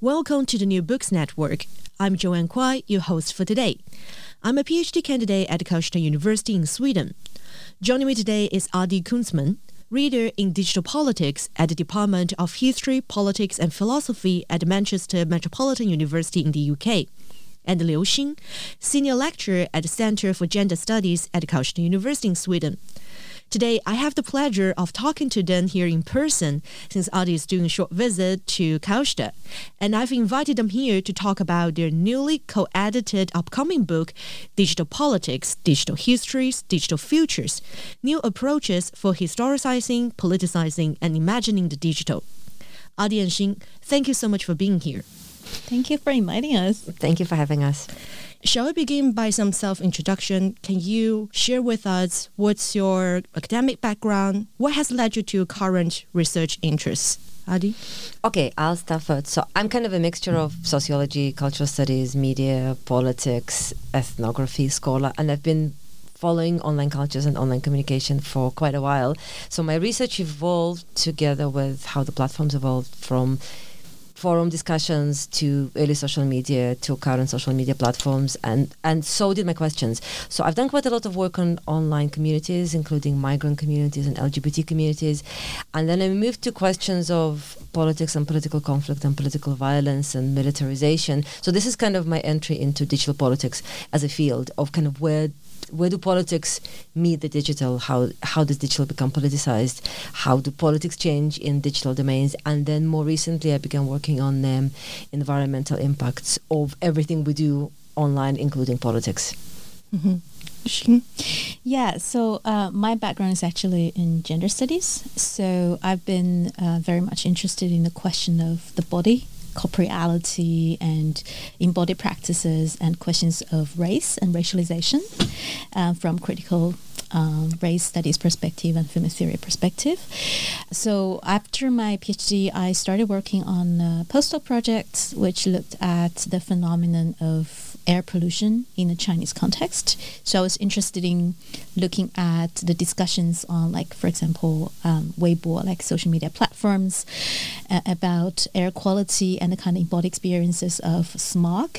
Welcome to the New Books Network. I'm Joanne Kuai, your host for today. I'm a PhD candidate at Karlstad University in Sweden. Joining me today is Adi Kuntsman, reader in digital politics at the Department of History, Politics and Philosophy at Manchester Metropolitan University in the UK, and Liu Xin, senior lecturer at the Center for Gender Studies at Karlstad University in Sweden. Today, I have the pleasure of talking to them here in person since Adi is doing a short visit to Karlstad. And I've invited them here to talk about their newly co-edited upcoming book, Digital Politics, Digital Histories, Digital Futures, New Approaches for Historicizing, Politicizing, and Imagining the Digital. Adi and Xin, thank you so much for being here. Thank you for inviting us. Thank you for having us. Shall we begin by some self introduction? Can you share with us what's your academic background? What has led you to current research interests? Adi? Okay, I'll start first. So I'm kind of a mixture of sociology, cultural studies, media, politics, ethnography scholar, and I've been following online cultures and online communication for quite a while. So my research evolved together with how the platforms evolved from forum discussions to early social media to current social media platforms and and so did my questions. So i've done quite a lot of work on online communities including migrant communities and lgbt communities. And then i moved to questions of politics and political conflict and political violence and militarization. So this is kind of my entry into digital politics as a field of kind of where where do politics meet the digital? How how does digital become politicized? How do politics change in digital domains? And then more recently, I began working on um, environmental impacts of everything we do online, including politics. Mm-hmm. Yeah, so uh, my background is actually in gender studies. So I've been uh, very much interested in the question of the body corporeality and embodied practices and questions of race and racialization uh, from critical um, race studies perspective and feminist theory perspective. So after my PhD, I started working on a postdoc project which looked at the phenomenon of air pollution in the Chinese context. So I was interested in looking at the discussions on, like, for example, um, Weibo, like social media platforms, uh, about air quality and the kind of embodied experiences of smog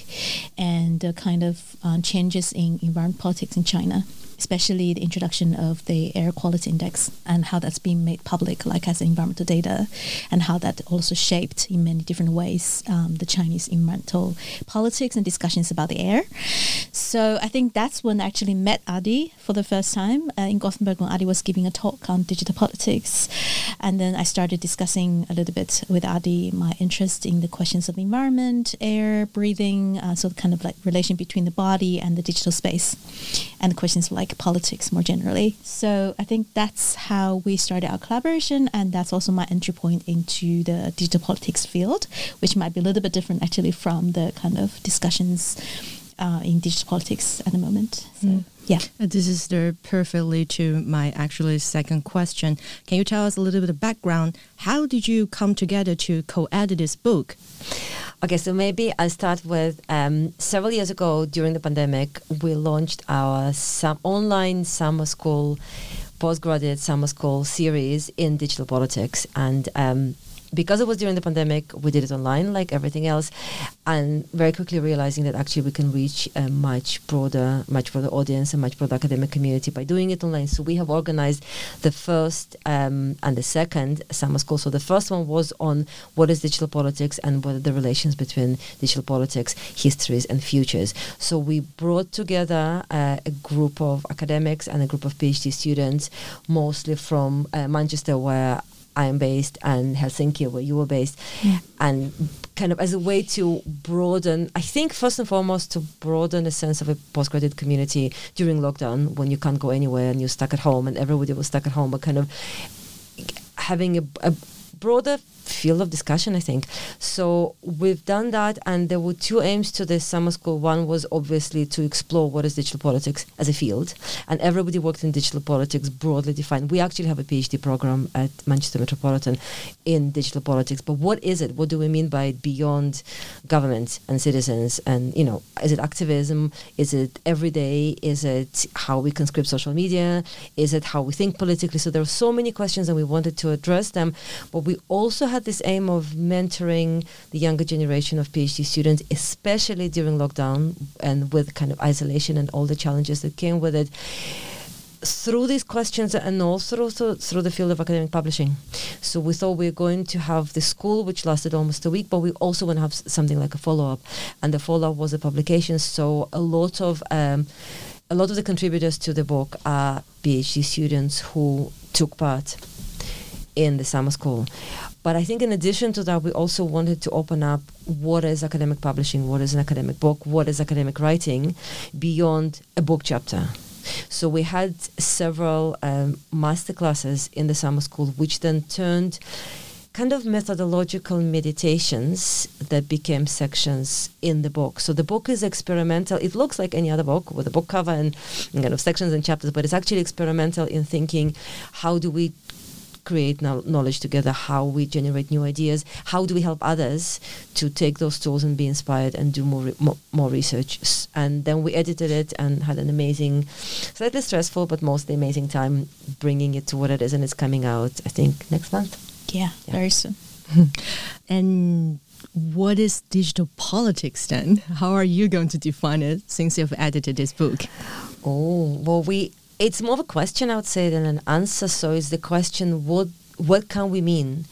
and the kind of um, changes in environment politics in China especially the introduction of the air quality index and how that's being made public, like as environmental data, and how that also shaped in many different ways um, the Chinese environmental politics and discussions about the air. So I think that's when I actually met Adi for the first time uh, in Gothenburg when Adi was giving a talk on digital politics. And then I started discussing a little bit with Adi my interest in the questions of environment, air, breathing, uh, so the kind of like relation between the body and the digital space, and the questions like like politics more generally. So I think that's how we started our collaboration, and that's also my entry point into the digital politics field, which might be a little bit different actually from the kind of discussions uh, in digital politics at the moment. So, Mm. yeah. Uh, This is the perfectly to my actually second question. Can you tell us a little bit of background? How did you come together to co-edit this book? Okay, so maybe I'll start with um, several years ago during the pandemic, we launched our sum- online summer school, postgraduate summer school series in digital politics. And um, because it was during the pandemic, we did it online like everything else, and very quickly realizing that actually we can reach a much broader, much broader audience, a much broader academic community by doing it online. So we have organized the first um, and the second summer school. So the first one was on what is digital politics and what are the relations between digital politics, histories, and futures. So we brought together uh, a group of academics and a group of PhD students, mostly from uh, Manchester, where I am based, and Helsinki, where you were based, and kind of as a way to broaden, I think first and foremost to broaden a sense of a postgraduate community during lockdown when you can't go anywhere and you're stuck at home and everybody was stuck at home, but kind of having a, a broader field of discussion, I think. So we've done that, and there were two aims to this summer school. One was obviously to explore what is digital politics as a field, and everybody worked in digital politics broadly defined. We actually have a PhD program at Manchester Metropolitan in digital politics, but what is it? What do we mean by it beyond government and citizens? And you know, is it activism? Is it everyday? Is it how we conscript social media? Is it how we think politically? So there are so many questions, and we wanted to address them, but we also had this aim of mentoring the younger generation of PhD students, especially during lockdown and with kind of isolation and all the challenges that came with it through these questions and also through, the field of academic publishing. So we thought we were going to have the school, which lasted almost a week, but we also want to have something like a follow-up. And the follow-up was a publication. So a lot of um, a lot of the contributors to the book are PhD students who took part in the summer school. But I think in addition to that, we also wanted to open up what is academic publishing, what is an academic book, what is academic writing beyond a book chapter. So we had several um, master classes in the summer school, which then turned kind of methodological meditations that became sections in the book. So the book is experimental. It looks like any other book with a book cover and, and kind of sections and chapters, but it's actually experimental in thinking how do we create know- knowledge together, how we generate new ideas, how do we help others to take those tools and be inspired and do more re- more, more research. And then we edited it and had an amazing, slightly stressful but mostly amazing time bringing it to what it is, and it's coming out I think next month. Yeah, Yeah. very soon. And what is digital politics then? How are you going to define it since you've edited this book? Oh well, we it's more of a question I would say than an answer. So is the question what what can we mean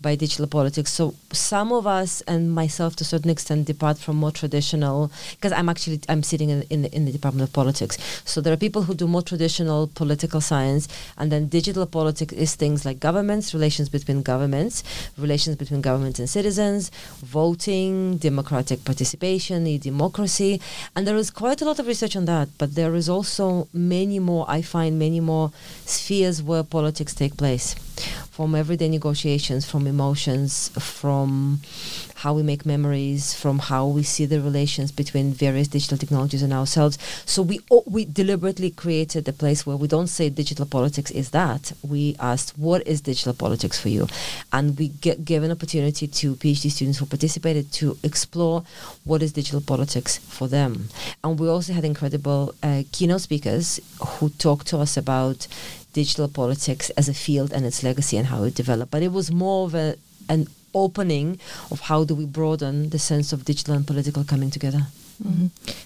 by digital politics? So some of us and myself to a certain extent depart from more traditional because I'm actually I'm sitting in, in the, in the Department of Politics. So there are people who do more traditional political science, and then digital politics is things like governments, relations between governments, relations between governments and citizens, voting, democratic participation, e-democracy, and there is quite a lot of research on that. But there is also many more. I find many more spheres where politics take place from everyday negotiations, from emotions, from how we make memories, from how we see the relations between various digital technologies and ourselves. So we we deliberately created a place where we don't say digital politics is that. We asked what is digital politics for you, and we get, gave an opportunity to PhD students who participated to explore what is digital politics for them. And we also had incredible uh, keynote speakers who talked to us about digital politics as a field and its legacy and how it developed. But it was more of a, an opening of how do we broaden the sense of digital and political coming together.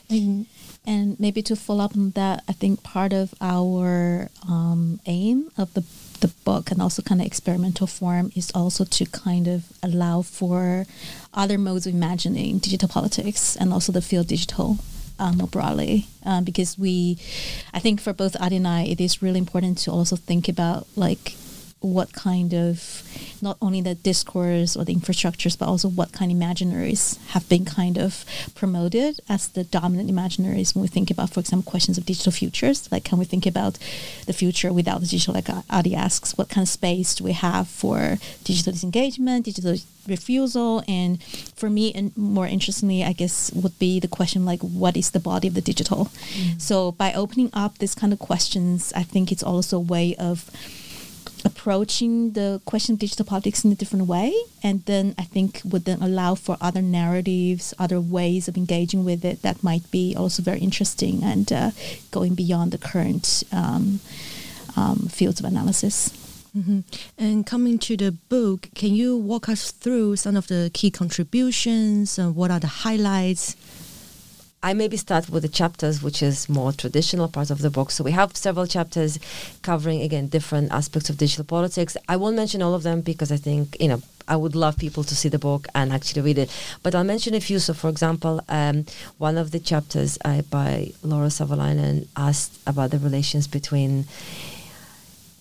And, and maybe to follow up on that, I think part of our um, aim of the the book and also kind of experimental form is also to kind of allow for other modes of imagining digital politics and also the field digital um, more broadly um, because we i think for both adi and i it is really important to also think about like what kind of not only the discourse or the infrastructures, but also what kind of imaginaries have been kind of promoted as the dominant imaginaries when we think about, for example, questions of digital futures. Like, can we think about the future without the digital? Like Adi asks, what kind of space do we have for digital disengagement, digital refusal? And for me, and more interestingly, I guess would be the question like, what is the body of the digital? Mm. So by opening up this kind of questions, I think it's also a way of approaching the question of digital politics in a different way and then i think would then allow for other narratives other ways of engaging with it that might be also very interesting and uh, going beyond the current um, um, fields of analysis Mm-hmm. And coming to the book, can you walk us through some of the key contributions? and what are the highlights? I maybe start with the chapters, which is more traditional part of the book. So we have several chapters covering again different aspects of digital politics. I won't mention all of them because I think you know I would love people to see the book and actually read it. But I'll mention a few. So, for example, um, one of the chapters uh, by Laura Savolainen asked about the relations between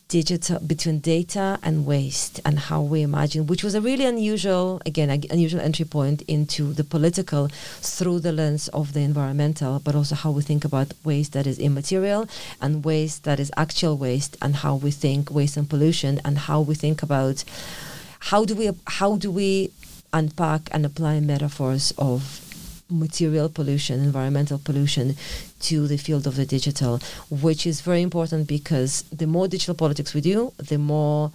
digital between data and waste and how we imagine which was a really unusual again unusual entry point into the political through the lens of the environmental but also how we think about waste that is immaterial and waste that is actual waste and how we think waste and pollution and how we think about how do we how do we unpack and apply metaphors of material pollution, environmental pollution to the field of the digital, which is very important because the more digital politics we do, the more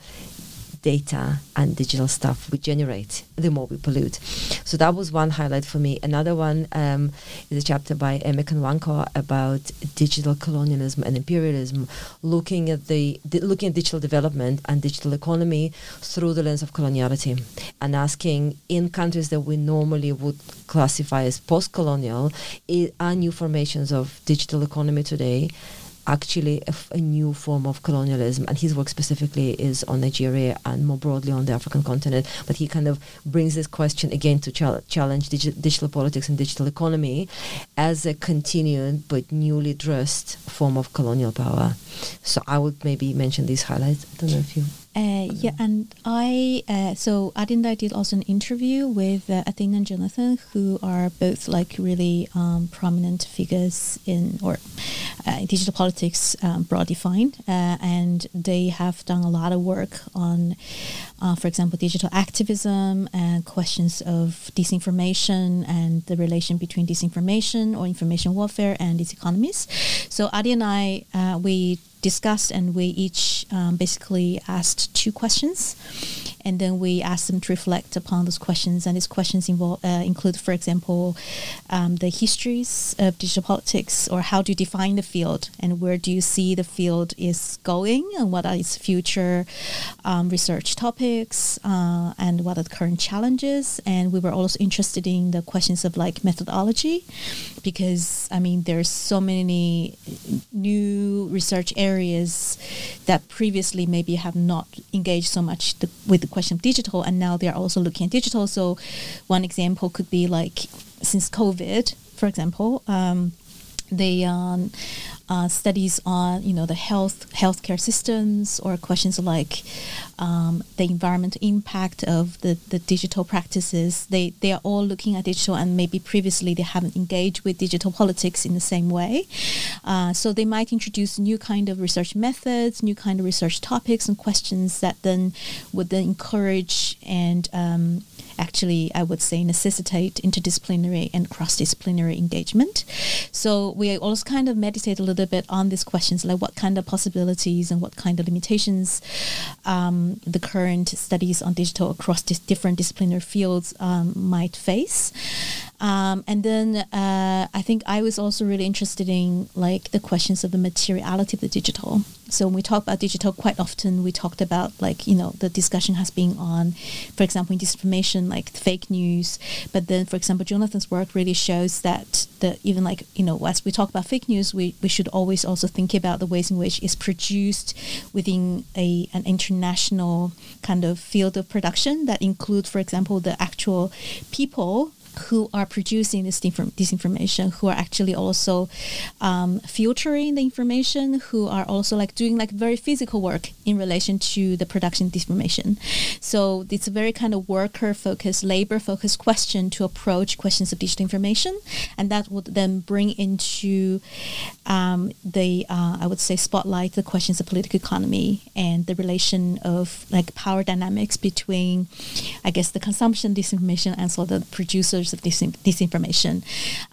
data and digital stuff we generate, the more we pollute. So that was one highlight for me. Another one um, is a chapter by Eme Kanwankwa about digital colonialism and imperialism, looking at the di- looking at digital development and digital economy through the lens of coloniality, and asking in countries that we normally would classify as post-colonial, are new formations of digital economy today actually a, a, new form of colonialism. And his work specifically is on Nigeria and more broadly on the African continent. But he kind of brings this question again to ch- challenge digi- digital politics and digital economy as a continued but newly dressed form of colonial power. So I would maybe mention these highlights. I don't know if you. Uh, yeah, and I uh, so Adinda did also an interview with uh, Athena and Jonathan, who are both like really um, prominent figures in or uh, digital politics, um, broad defined, uh, and they have done a lot of work on, uh, for example, digital activism and questions of disinformation and the relation between disinformation or information warfare and these economies. So Adi and I, we discussed and we each um, basically asked two questions and then we asked them to reflect upon those questions and these questions involve, uh, include for example um, the histories of digital politics or how do you define the field and where do you see the field is going and what are its future um, research topics uh, and what are the current challenges and we were also interested in the questions of like methodology because I mean there's so many new research areas that previously maybe have not engaged so much the, with the question of digital, and now they are also looking at digital. So, one example could be like since COVID, for example. Um, the um, uh, studies on you know the health healthcare systems or questions like um, the environmental impact of the, the digital practices. They they are all looking at digital and maybe previously they haven't engaged with digital politics in the same way. Uh, so they might introduce new kind of research methods, new kind of research topics and questions that then would then encourage and um, actually, I would say, necessitate interdisciplinary and cross-disciplinary engagement. So we also kind of meditate a little bit on these questions, like what kind of possibilities and what kind of limitations um, the current studies on digital across dis- different disciplinary fields um, might face. Um, and then uh, I think I was also really interested in like the questions of the materiality of the digital. So when we talk about digital, quite often we talked about like you know the discussion has been on, for example, in disinformation like fake news. But then, for example, Jonathan's work really shows that the even like you know as we talk about fake news, we, we should always also think about the ways in which it's produced within a an international kind of field of production that include, for example, the actual people who are producing this disinformation, who are actually also um, filtering the information, who are also like doing like very physical work in relation to the production disinformation. So it's a very kind of worker focused, labor focused question to approach questions of digital information, and that would then bring into um, the uh, I would say spotlight the questions of political economy and the relation of like power dynamics between, I guess, the consumption disinformation and so the of disin- disinformation.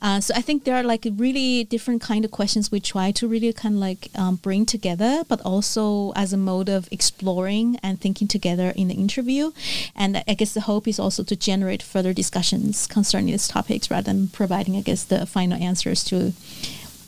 Uh, so I think there are like really different kind of questions we try to really kind of like um, bring together, but also as a mode of exploring and thinking together in the interview. And I guess the hope is also to generate further discussions concerning these topics rather than providing, I guess, the final answers to,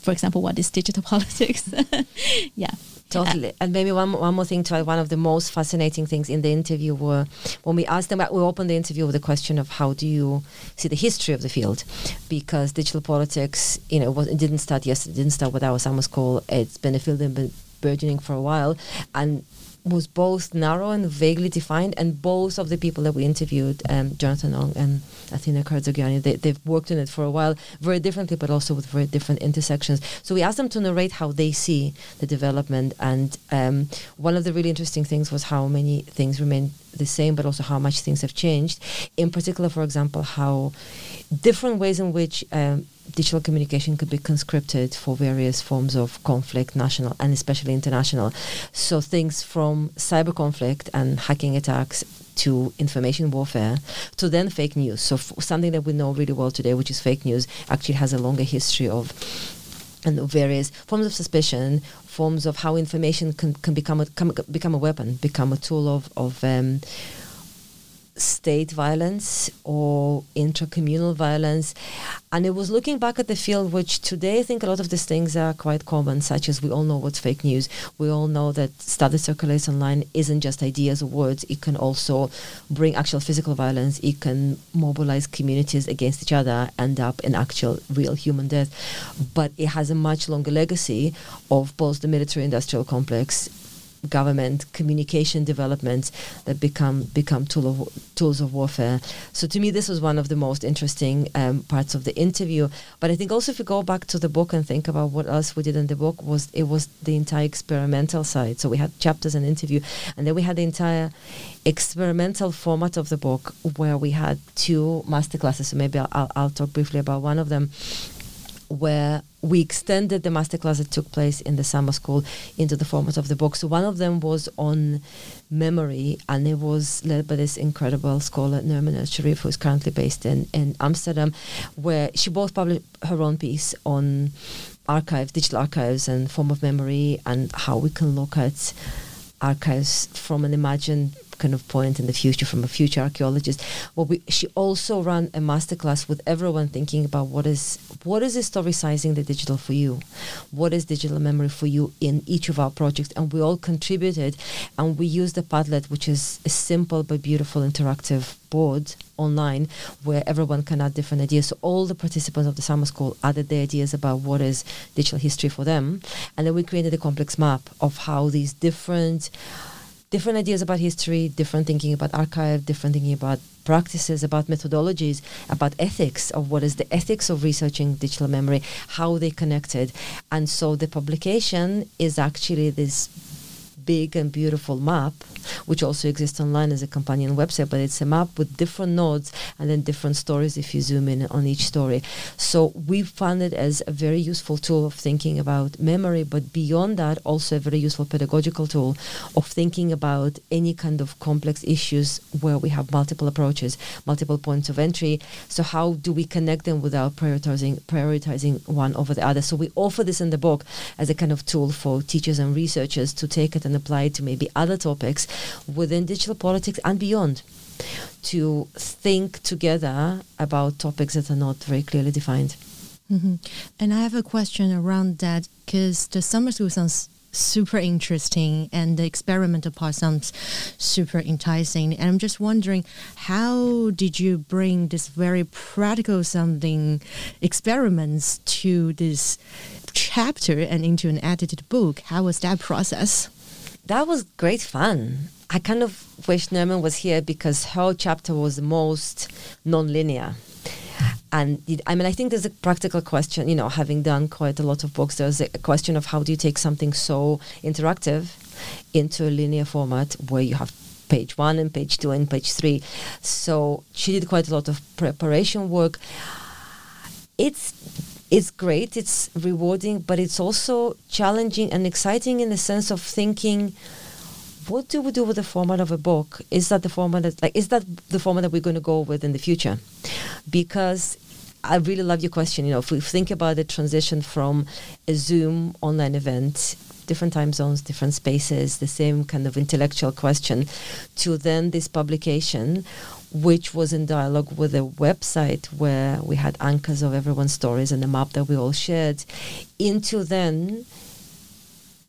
for example, what is digital politics? yeah. Totally. Uh, and maybe one, one more thing to add. One of the most fascinating things in the interview were when we asked them, we opened the interview with the question of how do you see the history of the field? Because digital politics, you know, was, it didn't start yesterday, it didn't start with our summer school. It's been a field that's been burgeoning for a while. And was both narrow and vaguely defined, and both of the people that we interviewed, um, Jonathan Ong and Athena Karatzogianni, they, they've worked in it for a while, very differently, but also with very different intersections. So we asked them to narrate how they see the development, and um, one of the really interesting things was how many things remain the same, but also how much things have changed. In particular, for example, how different ways in which um, digital communication could be conscripted for various forms of conflict, national and especially international. So things from cyber conflict and hacking attacks to information warfare to then fake news. So f- something that we know really well today, which is fake news, actually has a longer history of and various forms of suspicion, forms of how information can, can become a come, become a weapon, become a tool of of um, state violence or intracommunal violence. And it was looking back at the field, which today I think a lot of these things are quite common, such as we all know what's fake news. We all know that stuff that circulates online isn't just ideas or words, it can also bring actual physical violence, it can mobilize communities against each other, end up in actual real human death. But it has a much longer legacy of both the military industrial complex government communication developments that become become tool of, tools of warfare. So to me, this was one of the most interesting um, parts of the interview. But I think also if you go back to the book and think about what else we did in the book was it was the entire experimental side. So we had chapters and interview, and then we had the entire experimental format of the book where we had two masterclasses. So maybe I'll, I'll, I'll talk briefly about one of them where we extended the masterclass that took place in the summer school into the format of the book. So one of them was on memory, and it was led by this incredible scholar, Nermin El Sharif, who is currently based in, in Amsterdam, where she both published her own piece on archives, digital archives, and form of memory, and how we can look at archives from an imagined kind of point in the future from a future archaeologist. Well, we, she also ran a masterclass with everyone thinking about what is what is historicizing the digital for you, what is digital memory for you in each of our projects, and we all contributed, and we used the Padlet, which is a simple but beautiful interactive board online where everyone can add different ideas. So all the participants of the summer school added their ideas about what is digital history for them, and then we created a complex map of how these different different ideas about history, different thinking about archive, different thinking about practices, about methodologies, about ethics of what is the ethics of researching digital memory, how they connected. And so the publication is actually this big and beautiful map, which also exists online as a companion website, but it's a map with different nodes and then different stories if you zoom in on each story. So we found it as a very useful tool of thinking about memory, but beyond that, also a very useful pedagogical tool of thinking about any kind of complex issues where we have multiple approaches, multiple points of entry. So how do we connect them without prioritizing prioritizing one over the other? So we offer this in the book as a kind of tool for teachers and researchers to take it and apply it to maybe other topics within digital politics and beyond to think together about topics that are not very clearly defined. Mm-hmm. And I have a question around that because the summer school sounds super interesting and the experimental part sounds super enticing. And I'm just wondering, how did you bring this very practical sounding experiments to this chapter and into an edited book? How was that process? That was great fun. I kind of wish Nermin was here because her chapter was the most non-linear. and it, I mean, I think there's a practical question. You know, having done quite a lot of books, there's a question of how do you take something so interactive into a linear format where you have page one and page two and page three. So she did quite a lot of preparation work. It's it's great, it's rewarding, but it's also challenging and exciting in the sense of thinking what do we do with the format of a book? Is that the format that like is that the format that we're going to go with in the future? Because I really love your question. You know, if we think about the transition from a Zoom online event, different time zones, different spaces, the same kind of intellectual question, to then this publication, which was in dialogue with a website where we had anchors of everyone's stories and a map that we all shared, into then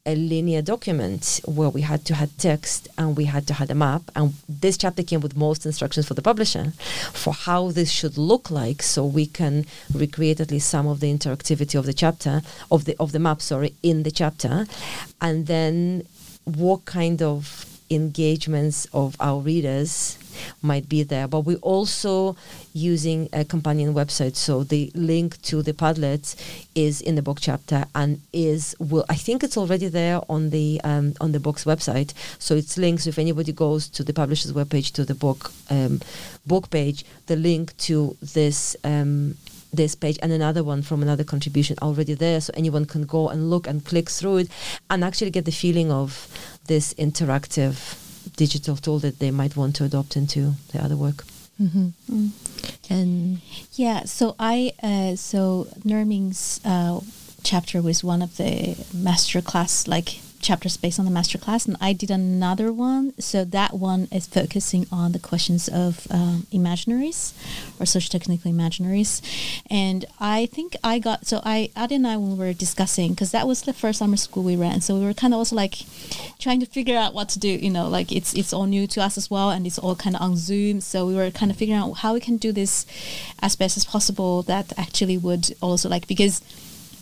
a linear document where we had to have text and we had to have a map. And this chapter came with most instructions for the publisher for how this should look like so we can recreate at least some of the interactivity of the chapter of the of the map sorry in the chapter. And then what kind of engagements of our readers might be there. But we're also using a companion website. So the link to the Padlet is in the book chapter and is will I think it's already there on the um, on the book's website. So it's links if anybody goes to the publisher's webpage to the book um, book page, the link to this um, this page and another one from another contribution already there so anyone can go and look and click through it and actually get the feeling of this interactive digital tool that they might want to adopt into the other work. Mm-hmm. Mm. And yeah, so I uh, so Nermin's uh, chapter was one of the master class like chapters based on the master class, and I did another one. So that one is focusing on the questions of um, imaginaries or socio-technical imaginaries. And I think I got so I Adi and I when we were discussing because that was the first summer school we ran, so we were kind of also like trying to figure out what to do. You know, like it's it's all new to us as well, and it's all kind of on Zoom. So we were kind of figuring out how we can do this as best as possible. That actually would also like because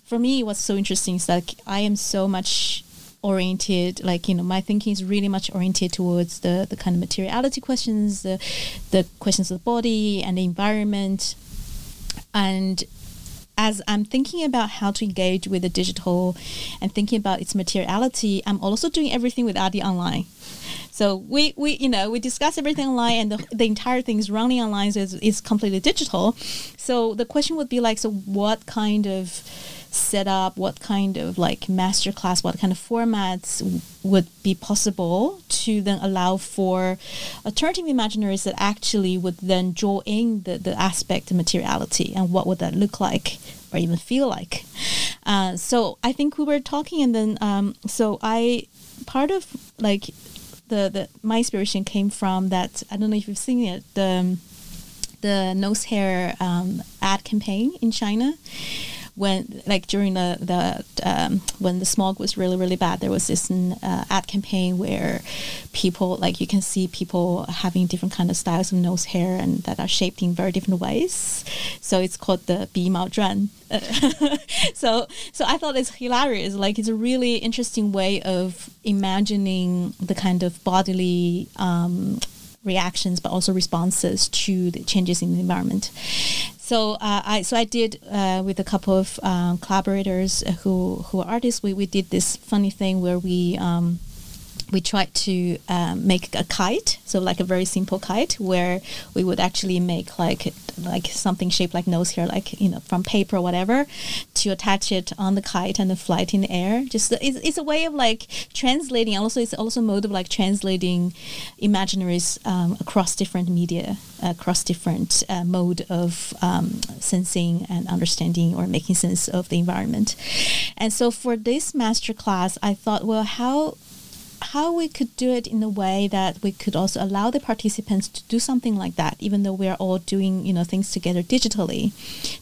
for me what's so interesting is like I am so much oriented like you know my thinking is really much oriented towards the the kind of materiality questions the the questions of the body and the environment and as I'm thinking about how to engage with the digital and thinking about its materiality, I'm also doing everything with Adi online. So we, we you know we discuss everything online and the, the entire thing is running online so it's, completely digital. So the question would be like so what kind of set up, what kind of like masterclass, what kind of formats would be possible to then allow for alternative imaginaries that actually would then draw in the, the aspect of materiality and what would that look like or even feel like. Uh, so I think we were talking and then um, so I part of like the, the my inspiration came from that I don't know if you've seen it the the nose hair um, ad campaign in China when like during the the um, when the smog was really really bad, there was this uh, ad campaign where people like you can see people having different kind of styles of nose hair and that are shaped in very different ways. So it's called the Bi Mao Zhuan. so so I thought it's hilarious. Like it's a really interesting way of imagining the kind of bodily. Um, reactions but also responses to the changes in the environment so uh, I so I did uh, with a couple of um, collaborators who who are artists. We we did this funny thing where we. Um, we tried to um, make a kite, so like a very simple kite, where we would actually make like like something shaped like nose hair, like you know from paper or whatever, to attach it on the kite and then fly it in the air. Just it's, it's a way of like translating. Also, it's also a mode of like translating imaginaries um, across different media, across different uh, mode of um, sensing and understanding or making sense of the environment. And so for this master class, I thought, well, how how we could do it in a way that we could also allow the participants to do something like that, even though we are all doing you know things together digitally,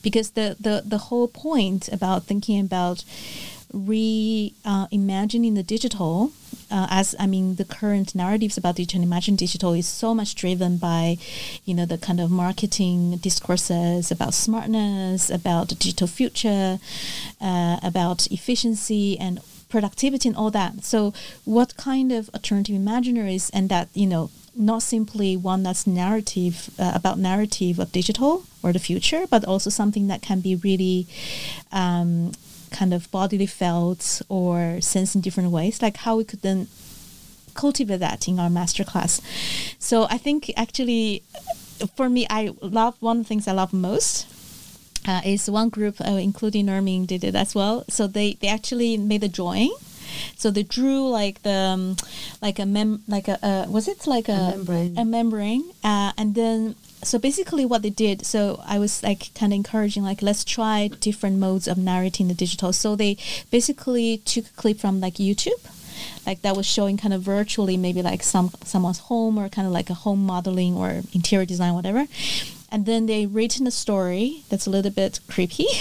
because the the the whole point about thinking about reimagining uh, the digital uh, as I mean the current narratives about digital imagine digital is so much driven by you know the kind of marketing discourses about smartness about the digital future uh, about efficiency and productivity and all that. So what kind of alternative imaginaries and that, you know, not simply one that's narrative uh, about narrative of digital or the future, but also something that can be really um, kind of bodily felt or sensed in different ways, like how we could then cultivate that in our masterclass. So I think actually, for me, I love one of the things I love most. Uh, is one group, uh, including Nermin, did it as well. So they, they actually made a drawing so they drew like the um, like a mem like a uh, was it like a, A membrane. a membrane, uh, and then so basically what they did so i was like kind of encouraging like let's try different modes of narrating the digital so they basically took a clip from like youtube like that was showing kind of virtually maybe like some someone's home or kind of like a home modeling or interior design whatever and then they written a story that's a little bit creepy.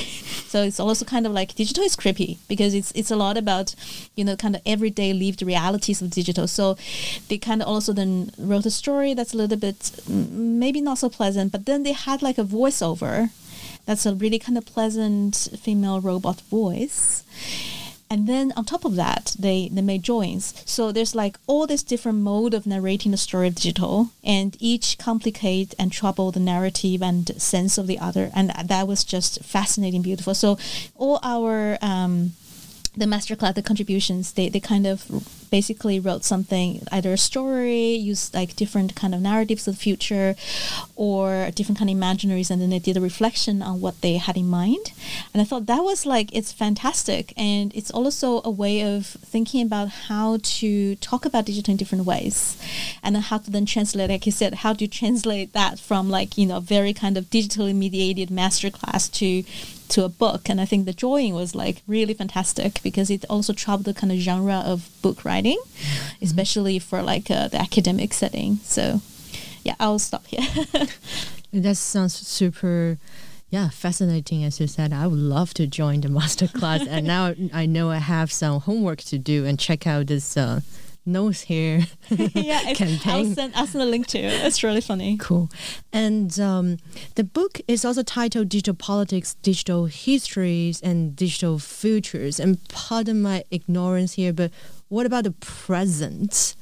So it's also kind of like digital is creepy because it's it's a lot about you know kind of everyday lived realities of digital. So they kind of also then wrote a story that's a little bit mm, maybe not so pleasant but then they had like a voiceover that's a really kind of pleasant female robot voice and then on top of that they they made drawings so there's like all this different mode of narrating the story of digital and each complicate and trouble the narrative and sense of the other and that was just fascinating beautiful. So all our um the masterclass, the contributions, they, they kind of basically wrote something, either a story, used like different kind of narratives of the future, or different kind of imaginaries, and then they did a reflection on what they had in mind. And I thought that was like it's fantastic, and it's also a way of thinking about how to talk about digital in different ways, and how to then translate, like you said, how to translate that from like you know very kind of digitally mediated masterclass to to a book? And i think the drawing was like really fantastic because it also traveled the kind of genre of book writing especially for like uh, the academic setting so yeah i'll stop here That sounds super, yeah, fascinating. As you said, I would love to join the master class, and now I know I have some homework to do and check out this uh, nose hair yeah it's- i'll campaign. send i'll send a link to it it's really funny Cool. And um, the book is also titled Digital Politics, Digital Histories, and Digital Futures. And pardon my ignorance here, but what about the present?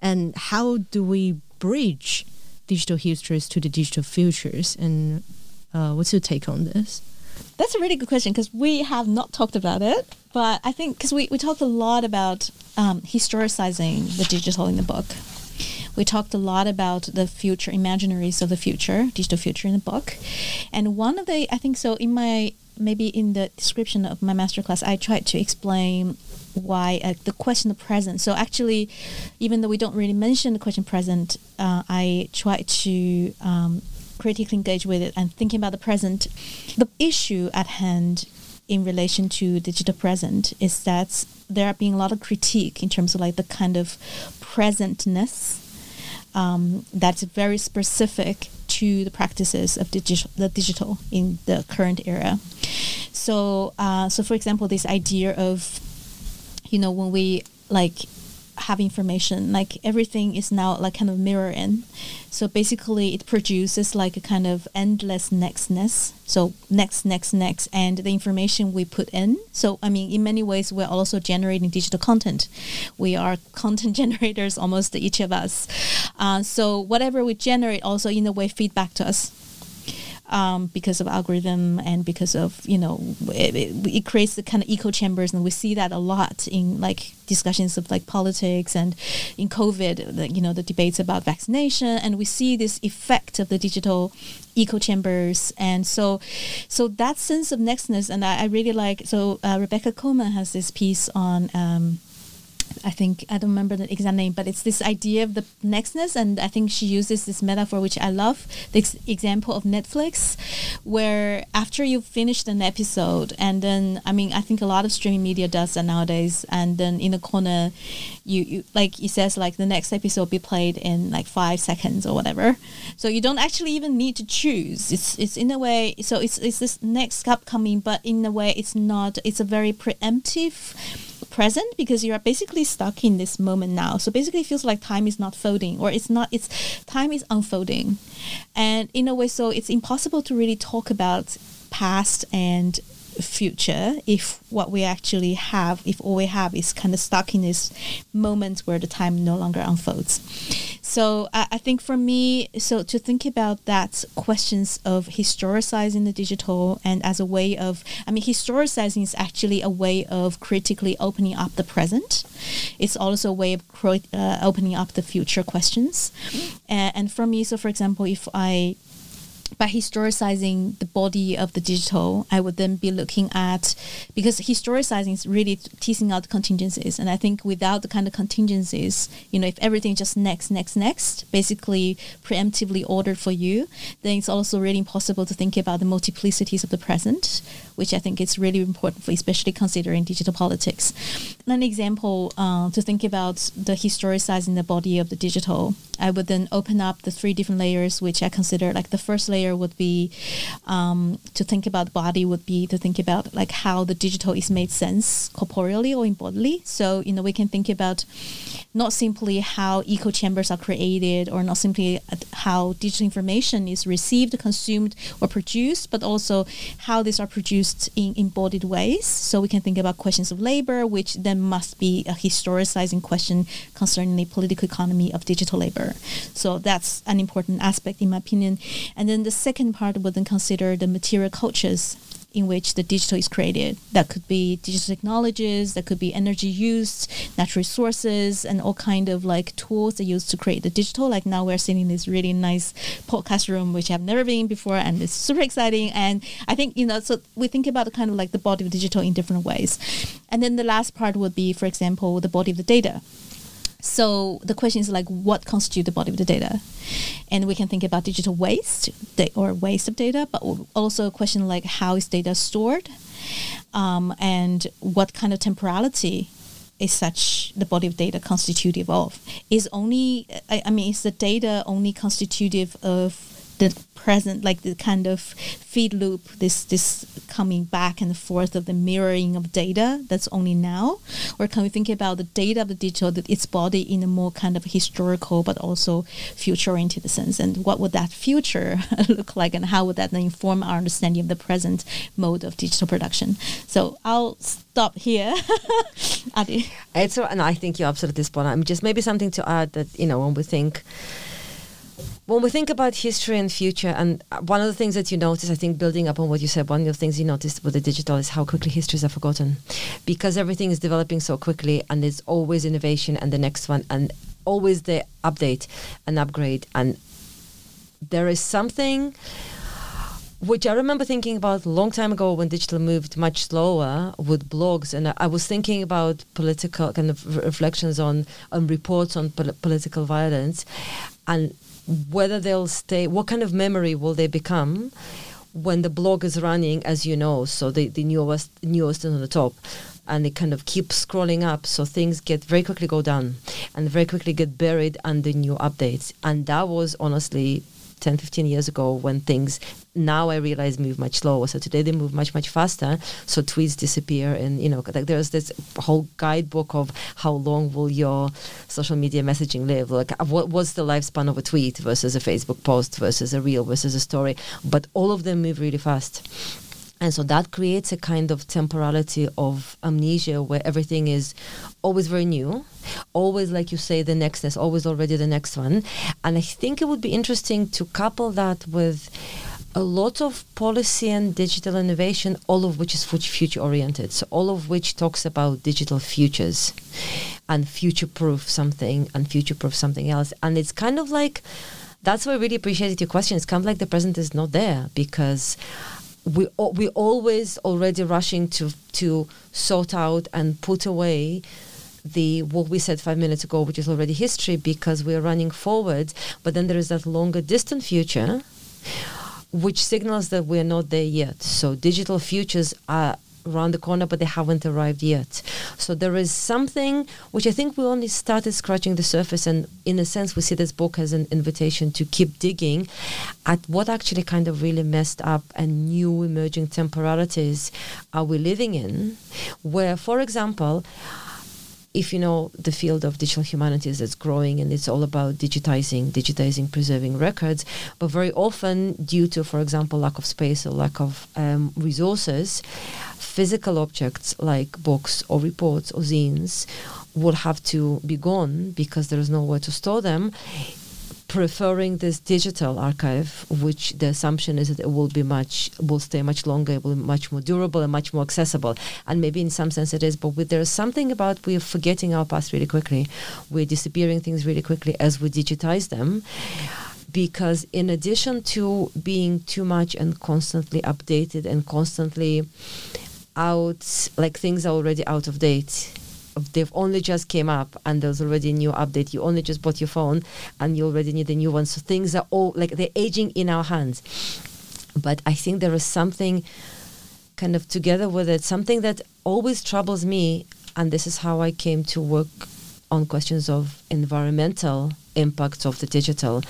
And how do we bridge digital histories to the digital futures? And uh, what's your take on this? That's a really good question because we have not talked about it, but I think because we, we talked a lot about um, historicizing the digital in the book. We talked a lot about the future imaginaries of the future, digital future in the book. And one of the, I think so, in my, maybe in the description of my masterclass, I tried to explain why uh, the question of present. So actually, even though we don't really mention the question present, uh, I try to um, critically engage with it and thinking about the present. The issue at hand in relation to digital present is that there are being a lot of critique in terms of like the kind of presentness um, that's very specific to the practices of digital, the digital in the current era. So, uh, so for example, this idea of, you know, when we like have information, like everything is now like kind of mirror in. So basically, it produces like a kind of endless nextness. So next, next, next, and the information we put in. So I mean, in many ways, we're also generating digital content. We are content generators, almost each of us. Uh, so whatever we generate, also in a way, feedback to us um, because of algorithm and because of you know it, it, it creates the kind of echo chambers. And we see that a lot in like discussions of like politics and in covid the, you know the debates about vaccination. And we see this effect of the digital echo chambers. And so so that sense of nextness and i, I really like so uh, rebecca coleman has this piece on um, I think I don't remember the exact name, but it's this idea of the nextness, and I think she uses this metaphor, which I love. Ex- example of Netflix, where after you finish an episode, and then I mean, I think a lot of streaming media does that nowadays, and then in the corner, you, you like it says like the next episode will be played in like five seconds or whatever, so you don't actually even need to choose. It's it's in a way, so it's it's this next upcoming, but in a way, it's not. It's a very preemptive present because you're basically stuck in this moment now. So basically, it feels like time is not folding, or it's not. It's time is unfolding, and in a way, so it's impossible to really talk about past and future if what we actually have, if all we have is kind of stuck in this moment where the time no longer unfolds. So I, I think for me, so to think about that questions of historicizing the digital and as a way of, I mean, historicizing is actually a way of critically opening up the present. It's also a way of uh, opening up the future questions. Uh, and for me, so for example, if I by historicizing the body of the digital, I would then be looking at because historicizing is really teasing out contingencies, and I think without the kind of contingencies, you know, if everything just next, next, next, basically preemptively ordered for you, then it's also really impossible to think about the multiplicities of the present, which I think is really important for, especially considering digital politics. An example uh, to think about the historicizing the body of the digital, I would then open up the three different layers, which I consider like the first layer would be um, to think about body would be to think about like how the digital is made sense corporeally or in bodily. So you know we can think about not simply how echo chambers are created or not simply how digital information is received, consumed, or produced, but also how these are produced in embodied ways. So we can think about questions of labor, which then must be a historicizing question concerning the political economy of digital labor. So that's an important aspect, in my opinion. And then the second part would then consider the material cultures in which the digital is created. That could be digital technologies, that could be energy used, natural resources, and all kind of like tools they use to create the digital. Like now we're sitting in this really nice podcast room, which I've never been before, and it's super exciting. And I think you know, so we think about the kind of like the body of digital in different ways. And then the last part would be, for example, the body of the data. So the question is like, what constitutes the body of the data? And we can think about digital waste or waste of data, but also a question like, how is data stored? Um, and what kind of temporality is such the body of data constitutive of? Is only, I, I mean, is the data only constitutive of the present like the kind of feed loop this this coming back and forth of the mirroring of data that's only now? Or can we think about the data of the digital its body in a more kind of historical but also future oriented sense? And what would that future look like and how would that inform our understanding of the present mode of digital production? So i'll stop here. Adi? It's and i think you're absolutely spot on. I just maybe something to add that you know when we think when we think about history and future, and one of the things that you notice, I think, building up on what you said, one of the things you noticed with the digital is how quickly histories are forgotten, because everything is developing so quickly, and there's always innovation and the next one, and always the update and upgrade, and there is something which I remember thinking about a long time ago when digital moved much slower with blogs, and I, was thinking about political kind of reflections on on reports on pol- political violence, and whether they'll stay, what kind of memory will they become when the blog is running, as you know, so the, the newest, newest is on the top and it kind of keeps scrolling up so things get very quickly go down and very quickly get buried under new updates. And that was honestly 10 15 years ago when things now I realize move much slower. So today they move much much faster. So tweets disappear, and you know, like there's this whole guidebook of how long will your social media messaging live. Like uh, what what's the lifespan of a tweet versus a Facebook post versus a reel versus a story. But all of them move really fast. And so that creates a kind of temporality of amnesia where everything is always very new, always, like you say, the nextness, always already the next one. And I think it would be interesting to couple that with a lot of policy and digital innovation, all of which is future oriented. So, all of which talks about digital futures and future proof something and future proof something else. And it's kind of like that's why I really appreciated your question. It's kind of like the present is not there because we we always already rushing to to sort out and put away the what we said five minutes ago, which is already history, because we're running forward. But then there is that longer distant future which signals that we're not there yet. So digital futures are around the corner, but they haven't arrived yet. So there is something which I think we only started scratching the surface, and in a sense, we see this book as an invitation to keep digging at what actually kind of really messed up and new emerging temporalities are we living in, where, for example, if you know the field of digital humanities that's growing and it's all about digitizing, digitizing, preserving records, but very often due to, for example, lack of space or lack of um, resources, physical objects like books or reports or zines will have to be gone because there is nowhere to store them preferring this digital archive, which the assumption is that it will be much, will stay much longer, it will be much more durable and much more accessible. And maybe in some sense it is, but with, there's something about we're forgetting our past really quickly. We're disappearing things really quickly as we digitize them. Because in addition to being too much and constantly updated and constantly out, like things are already out of date they've only just came up and there's already a new update. You only just bought your phone and you already need a new one. So things are all like they're aging in our hands. But I think there is something kind of together with it, something that always troubles me, and this is how I came to work on questions of environmental impacts of the digital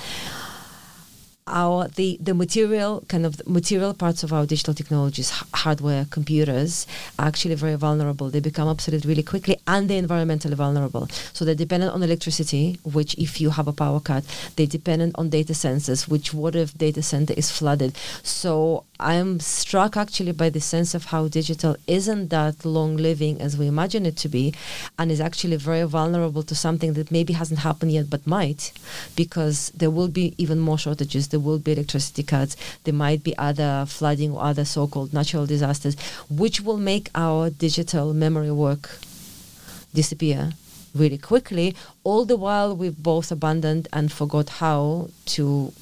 our the the material kind of material parts of our digital technologies h- hardware computers are actually very vulnerable. They become obsolete really quickly and they're environmentally vulnerable. So they're dependent on electricity which if you have a power cut they're dependent on data centers which what if data center is flooded? So i'm struck actually by the sense of how digital isn't that long living as we imagine it to be and is actually very vulnerable to something that maybe hasn't happened yet but might because there will be even more shortages there will be electricity cuts, there might be other flooding or other so called natural disasters, which will make our digital memory work disappear really quickly, all the while we've both abandoned and forgot how to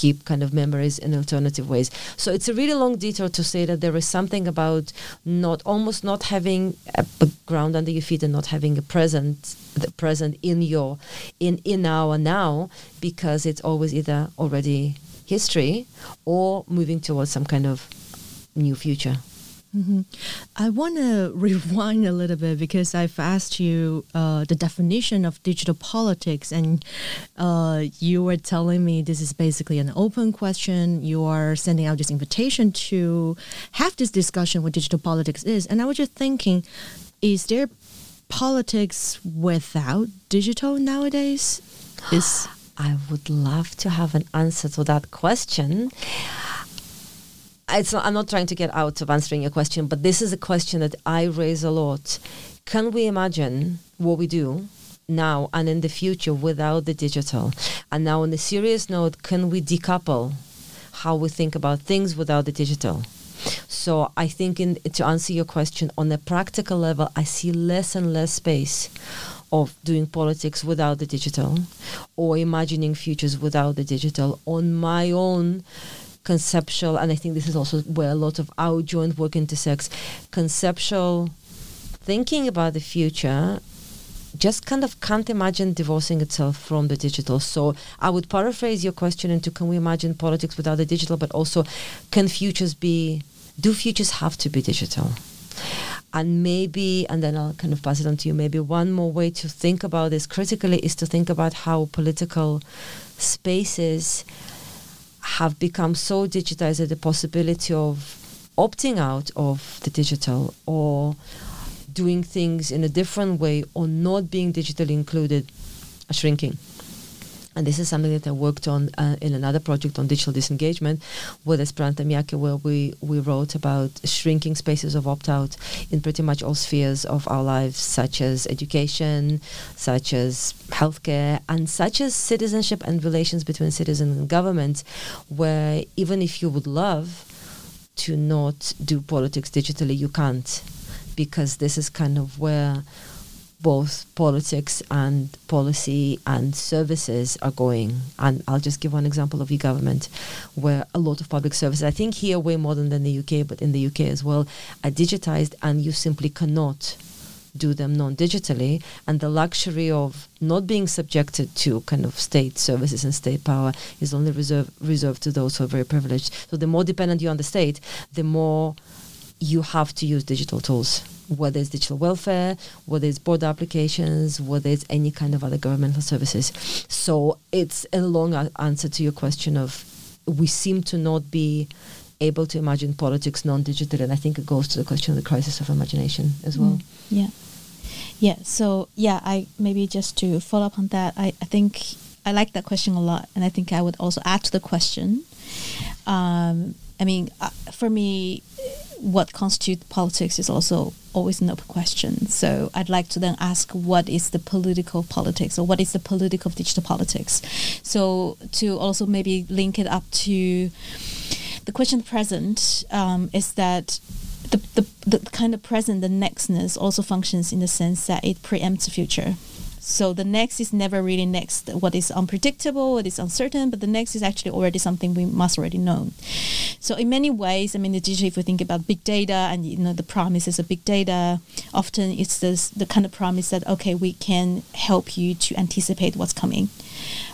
keep kind of memories in alternative ways. So it's a really long detour to say that there is something about not almost not having a ground under your feet and not having a present the present in your in in our now because it's always either already history or moving towards some kind of new future. Mm-hmm. I want to rewind a little bit because I've asked you uh, the definition of digital politics, and uh, you were telling me this is basically an open question. You are sending out this invitation to have this discussion what digital politics is. And I was just thinking, is there politics without digital nowadays? Is I would love to have an answer to that question it's not, I'm not trying to get out of answering your question, but this is a question that I raise a lot. Can we imagine what we do now and in the future without the digital? And now, on a serious note, can we decouple how we think about things without the digital? So I think in, to answer your question on a practical level, I see less and less space of doing politics without the digital or imagining futures without the digital on my own conceptual, and I think this is also where a lot of our joint work intersects, conceptual thinking about the future just kind of can't imagine divorcing itself from the digital. So I would paraphrase your question into can we imagine politics without the digital, but also can futures be, do futures have to be digital? And maybe, and then I'll kind of pass it on to you, maybe one more way to think about this critically is to think about how political spaces have become so digitized that the possibility of opting out of the digital or doing things in a different way or not being digitally included are shrinking. And this is something that I worked on uh, in another project on digital disengagement with Esperanza Miyake, where we, we wrote about shrinking spaces of opt out in pretty much all spheres of our lives, such as education, such as healthcare, and such as citizenship and relations between citizens and government, where even if you would love to not do politics digitally, you can't, because this is kind of where both politics and policy and services are going. And I'll just give one example of e-government, where a lot of public services, I think here way more than in the UK, but in the UK as well, are digitized and you simply cannot do them non-digitally. And the luxury of not being subjected to kind of state services and state power is only reserved reserved to those who are very privileged. So the more dependent you are on the state the more you have to use digital tools whether it's digital welfare, whether it's board applications, whether it's any kind of other governmental services. So it's a long answer to your question of we seem to not be able to imagine politics non-digital, and I think it goes to the question of the crisis of imagination as well. Mm. Yeah. Yeah. So yeah, I maybe just to follow up on that, I, I think I like that question a lot, and I think I would also add to the question. Um, I mean, uh, for me, what constitutes politics is also always an open question. So I'd like to then ask, what is the political politics, or what is the political digital politics? So to also maybe link it up to the question present um, is that the, the, the kind of present, the nextness also functions in the sense that it preempts the future. So the next is never really next. What is unpredictable, what is uncertain, but the next is actually already something we must already know. So in many ways, I mean, the digital, if we think about big data and you know the promises of big data, often it's this the kind of promise that okay, we can help you to anticipate what's coming,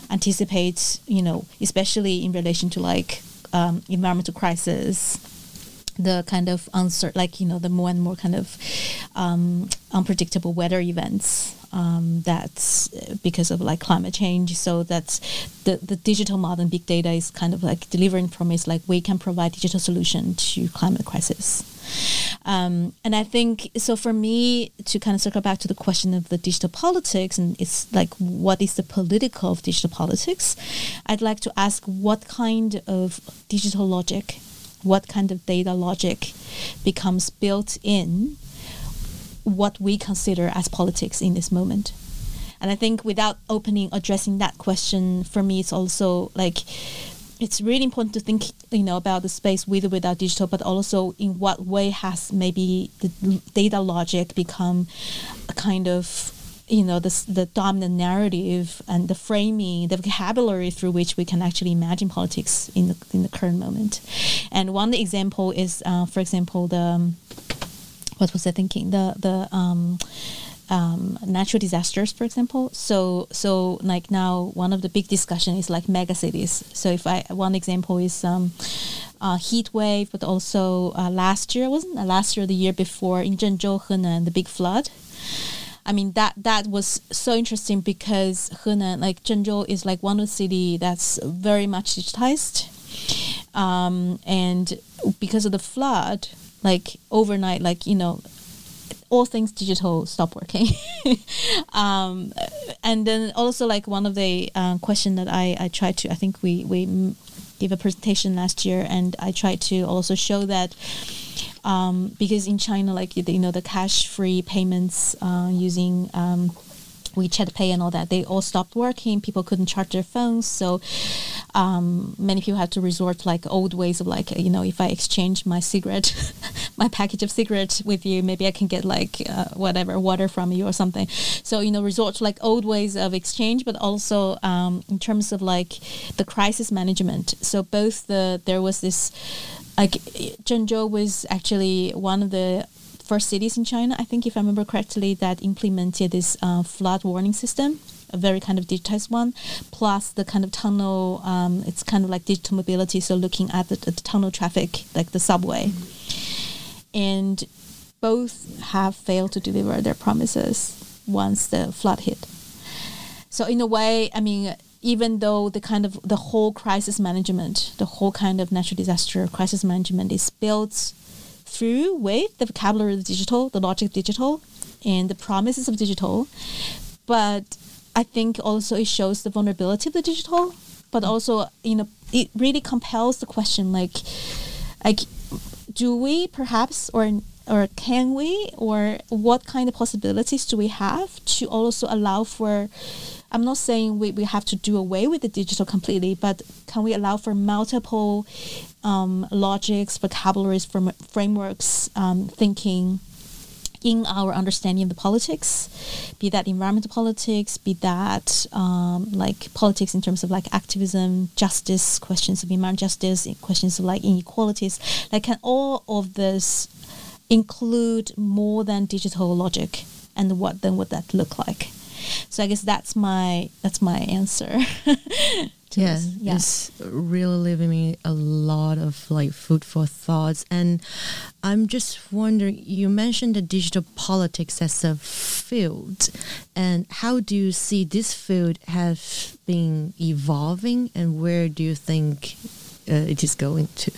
anticipate you know, especially in relation to like um, environmental crisis the kind of uncertain, like you know, the more and more kind of um, unpredictable weather events um, that's because of like climate change. So that's the the digital modern big data is kind of like delivering promise like we can provide digital solution to climate crisis. Um, and I think so for me to kind of circle back to the question of the digital politics and it's like what is the political of digital politics? I'd like to ask what kind of digital logic, what kind of data logic becomes built in what we consider as politics in this moment. And I think without opening addressing that question, for me, it's also like it's really important to think, you know, about the space with or without digital, but also in what way has maybe the data logic become a kind of you know the, the dominant narrative and the framing the vocabulary through which we can actually imagine politics in the in the current moment and one example is uh, for example the um, what was I thinking? The the um, um, natural disasters, for example. So so like now one of the big discussion is like mega cities. So if I one example is um, uh, heat wave, but also uh, last year wasn't uh, last year the year before in Zhengzhou, Henan, the big flood. I mean that that was so interesting because Henan, like Zhengzhou, is like one of the city that's very much digitized, um, and because of the flood, like overnight, like you know, all things digital stop working. um, and then also like one of the uh, question that I I tried to I think we we gave a presentation last year and I tried to also show that. Um, because in China, like you know, the cash-free payments uh, using um, WeChat Pay and all that, they all stopped working. People couldn't charge their phones, so um, many people had to resort to like old ways of like you know if I exchange my cigarette, my package of cigarettes with you, maybe I can get like uh, whatever water from you or something. So you know resort to like old ways of exchange, but also um, in terms of like the crisis management. So both the there was this like Zhengzhou was actually one of the first cities in China, I think, if I remember correctly, that implemented this uh, flood warning system, a very kind of digitized one, plus the kind of tunnel. Um, it's kind of like digital mobility, so looking at the, the tunnel traffic, like the subway, mm-hmm. and both have failed to deliver their promises once the flood hit. So in a way, I mean, even though the kind of the whole crisis management, the whole kind of natural disaster crisis management is built through with the vocabulary of digital, the logic of digital, and the promises of digital. But I think also it shows the vulnerability of the digital, but also you know it really compels the question like, like, do we perhaps or or can we or what kind of possibilities do we have to also allow for I'm not saying we, we have to do away with the digital completely, but can we allow for multiple um, logics, vocabularies, from frameworks, um, thinking in our understanding of the politics, be that environmental politics, be that um, like politics in terms of like activism, justice, questions of environmental justice, questions of like inequalities, like can all of this include more than digital logic and what then would that look like? So I guess that's my that's my answer. yeah, yeah, it's really leaving me a lot of like food for thoughts. And I'm just wondering, you mentioned the digital politics as a field, and how do you see this field have been evolving, and where do you think uh, it is going to?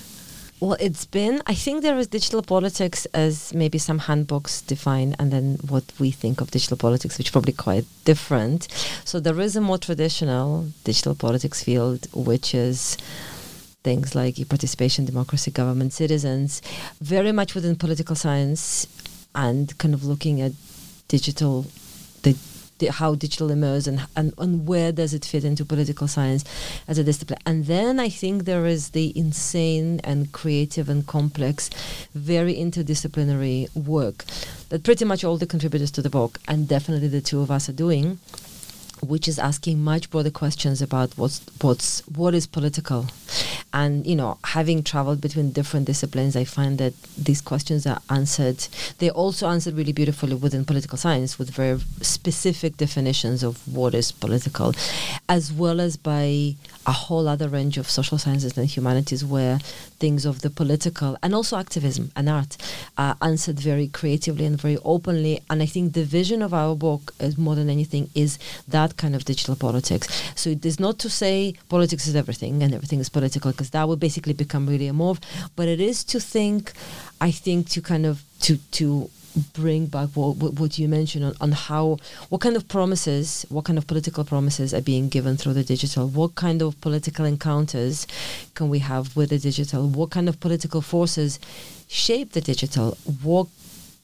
Well, it's been, I think there is digital politics as maybe some handbooks define, and then what we think of digital politics, which is probably quite different. So there is a more traditional digital politics field, which is things like e-participation, democracy, government, citizens, very much within political science and kind of looking at digital, the how digital emerges and, and, and where does it fit into political science as a discipline. And then I think there is the insane and creative and complex, very interdisciplinary work that pretty much all the contributors to the book, and definitely the two of us are doing which is asking much broader questions about what's what's what is political. And you know having traveled between different disciplines i find that these questions are answered. They're also answered really beautifully within political science with very specific definitions of what is political as well as by a whole other range of social sciences and humanities where things of the political and also activism and art are answered very creatively and very openly and i think the vision of our book is more than anything is that kind of digital politics. So it is not to say politics is everything and everything is political because that would basically become really a morph, but it is to think, I think, to kind of to to bring back what, what you mentioned on, on how what kind of promises what kind of political promises are being given through the digital? What kind of political encounters can we have with the digital? What kind of political forces shape the digital? What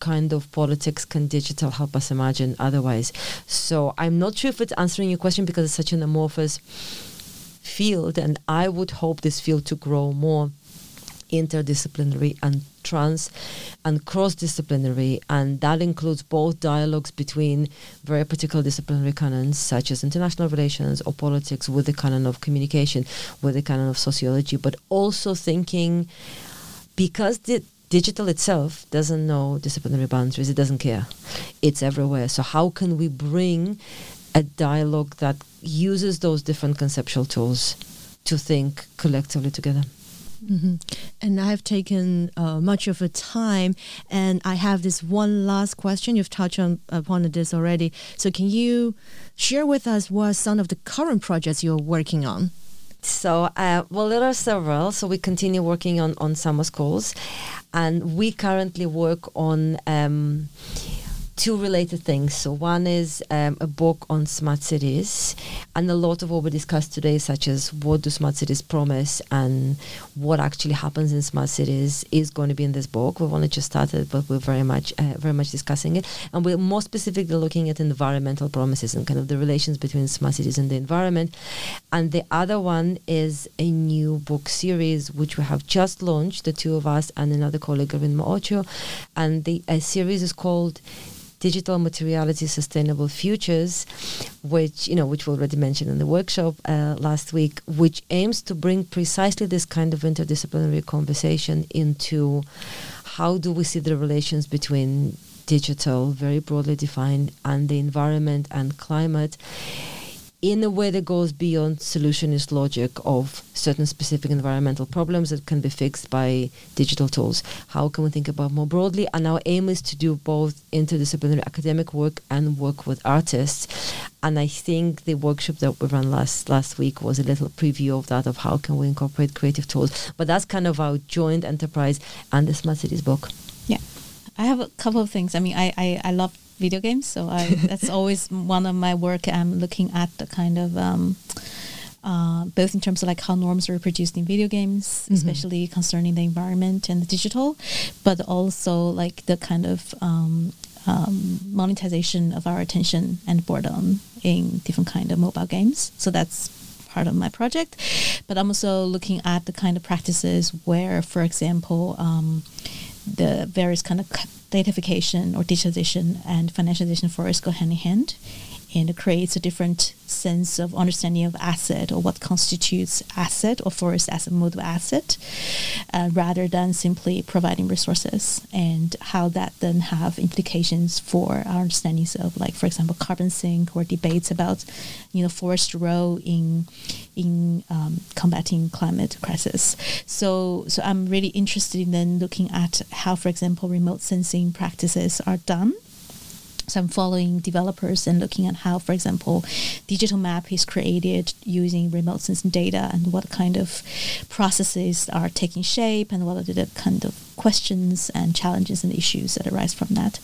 kind of politics can digital help us imagine otherwise? So I'm not sure if it's answering your question because it's such an amorphous field, and I would hope this field to grow more interdisciplinary and trans and cross-disciplinary and that includes both dialogues between very particular disciplinary canons such as international relations or politics with the canon of communication with the canon of sociology but also thinking because the digital itself doesn't know disciplinary boundaries it doesn't care. It's everywhere. So how can we bring a dialogue that uses those different conceptual tools to think collectively together Mm-hmm. And I've taken uh, much of a time, and I have this one last question. You've touched on upon this already. So, can you share with us what some of the current projects you're working on? So, uh, well, there are several. So, we continue working on, on summer schools, and we currently work on. Um, two related things. So one is um, a book on smart cities, and a lot of what we discussed today, such as what do smart cities promise and what actually happens in smart cities, is going to be in this book. We've only just started, but we're very much uh, very much discussing it, and we're more specifically looking at environmental promises and kind of the relations between smart cities and the environment. And the other one is a new book series which we have just launched, the two of us and another colleague, Arvind Maocho, and the series is called digital materiality sustainable futures which you know which we already mentioned in the workshop uh, last week which aims to bring precisely this kind of interdisciplinary conversation into how do we see the relations between digital very broadly defined and the environment and climate in a way that goes beyond solutionist logic of certain specific environmental problems that can be fixed by digital tools. How can we think about more broadly? And our aim is to do both interdisciplinary academic work and work with artists. And I think the workshop that we ran last last week was a little preview of that of how can we incorporate creative tools. But that's kind of our joint enterprise and the Smart Cities book. Yeah. I have a couple of things. I mean, I, I, I love video games. So I that's always one of my work. I'm looking at the kind of um, uh, both in terms of like how norms are reproduced in video games, mm-hmm. especially concerning the environment and the digital, but also like the kind of um, um, monetization of our attention and boredom in different kind of mobile games. So that's part of my project. But I'm also looking at the kind of practices where, for example, um, the various kind of datafication or digitalization and financialization forests go hand in hand and it creates a different sense of understanding of asset or what constitutes asset or forest as a mode of asset uh, rather than simply providing resources and how that then have implications for our understandings of like for example carbon sink or debates about you know forest role in in um, combating climate crisis. So so i'm really interested in then looking at how for example remote sensing practices are done so I'm following developers and looking at how, for example, digital map is created using remote sensing data and what kind of processes are taking shape and what are the kind of questions and challenges and issues that arise from that.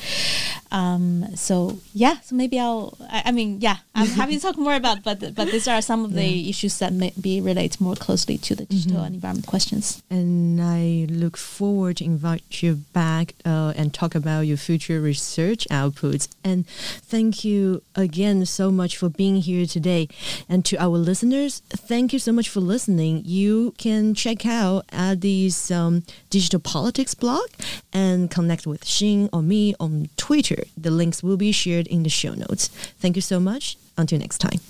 Um, so yeah, so maybe I'll. I, I, mean, yeah, I'm happy to talk more about, but but these are some of yeah. the issues that maybe relate more closely to the digital mm-hmm. and environment questions. And I look forward to invite you back uh, and talk about your future research outputs. And thank you again so much for being here today. And to our listeners, thank you so much for listening. You can check out Adi's um, digital politics blog and connect with Xin or me on Twitter. The links will be shared in the show notes. Thank you so much. Until next time.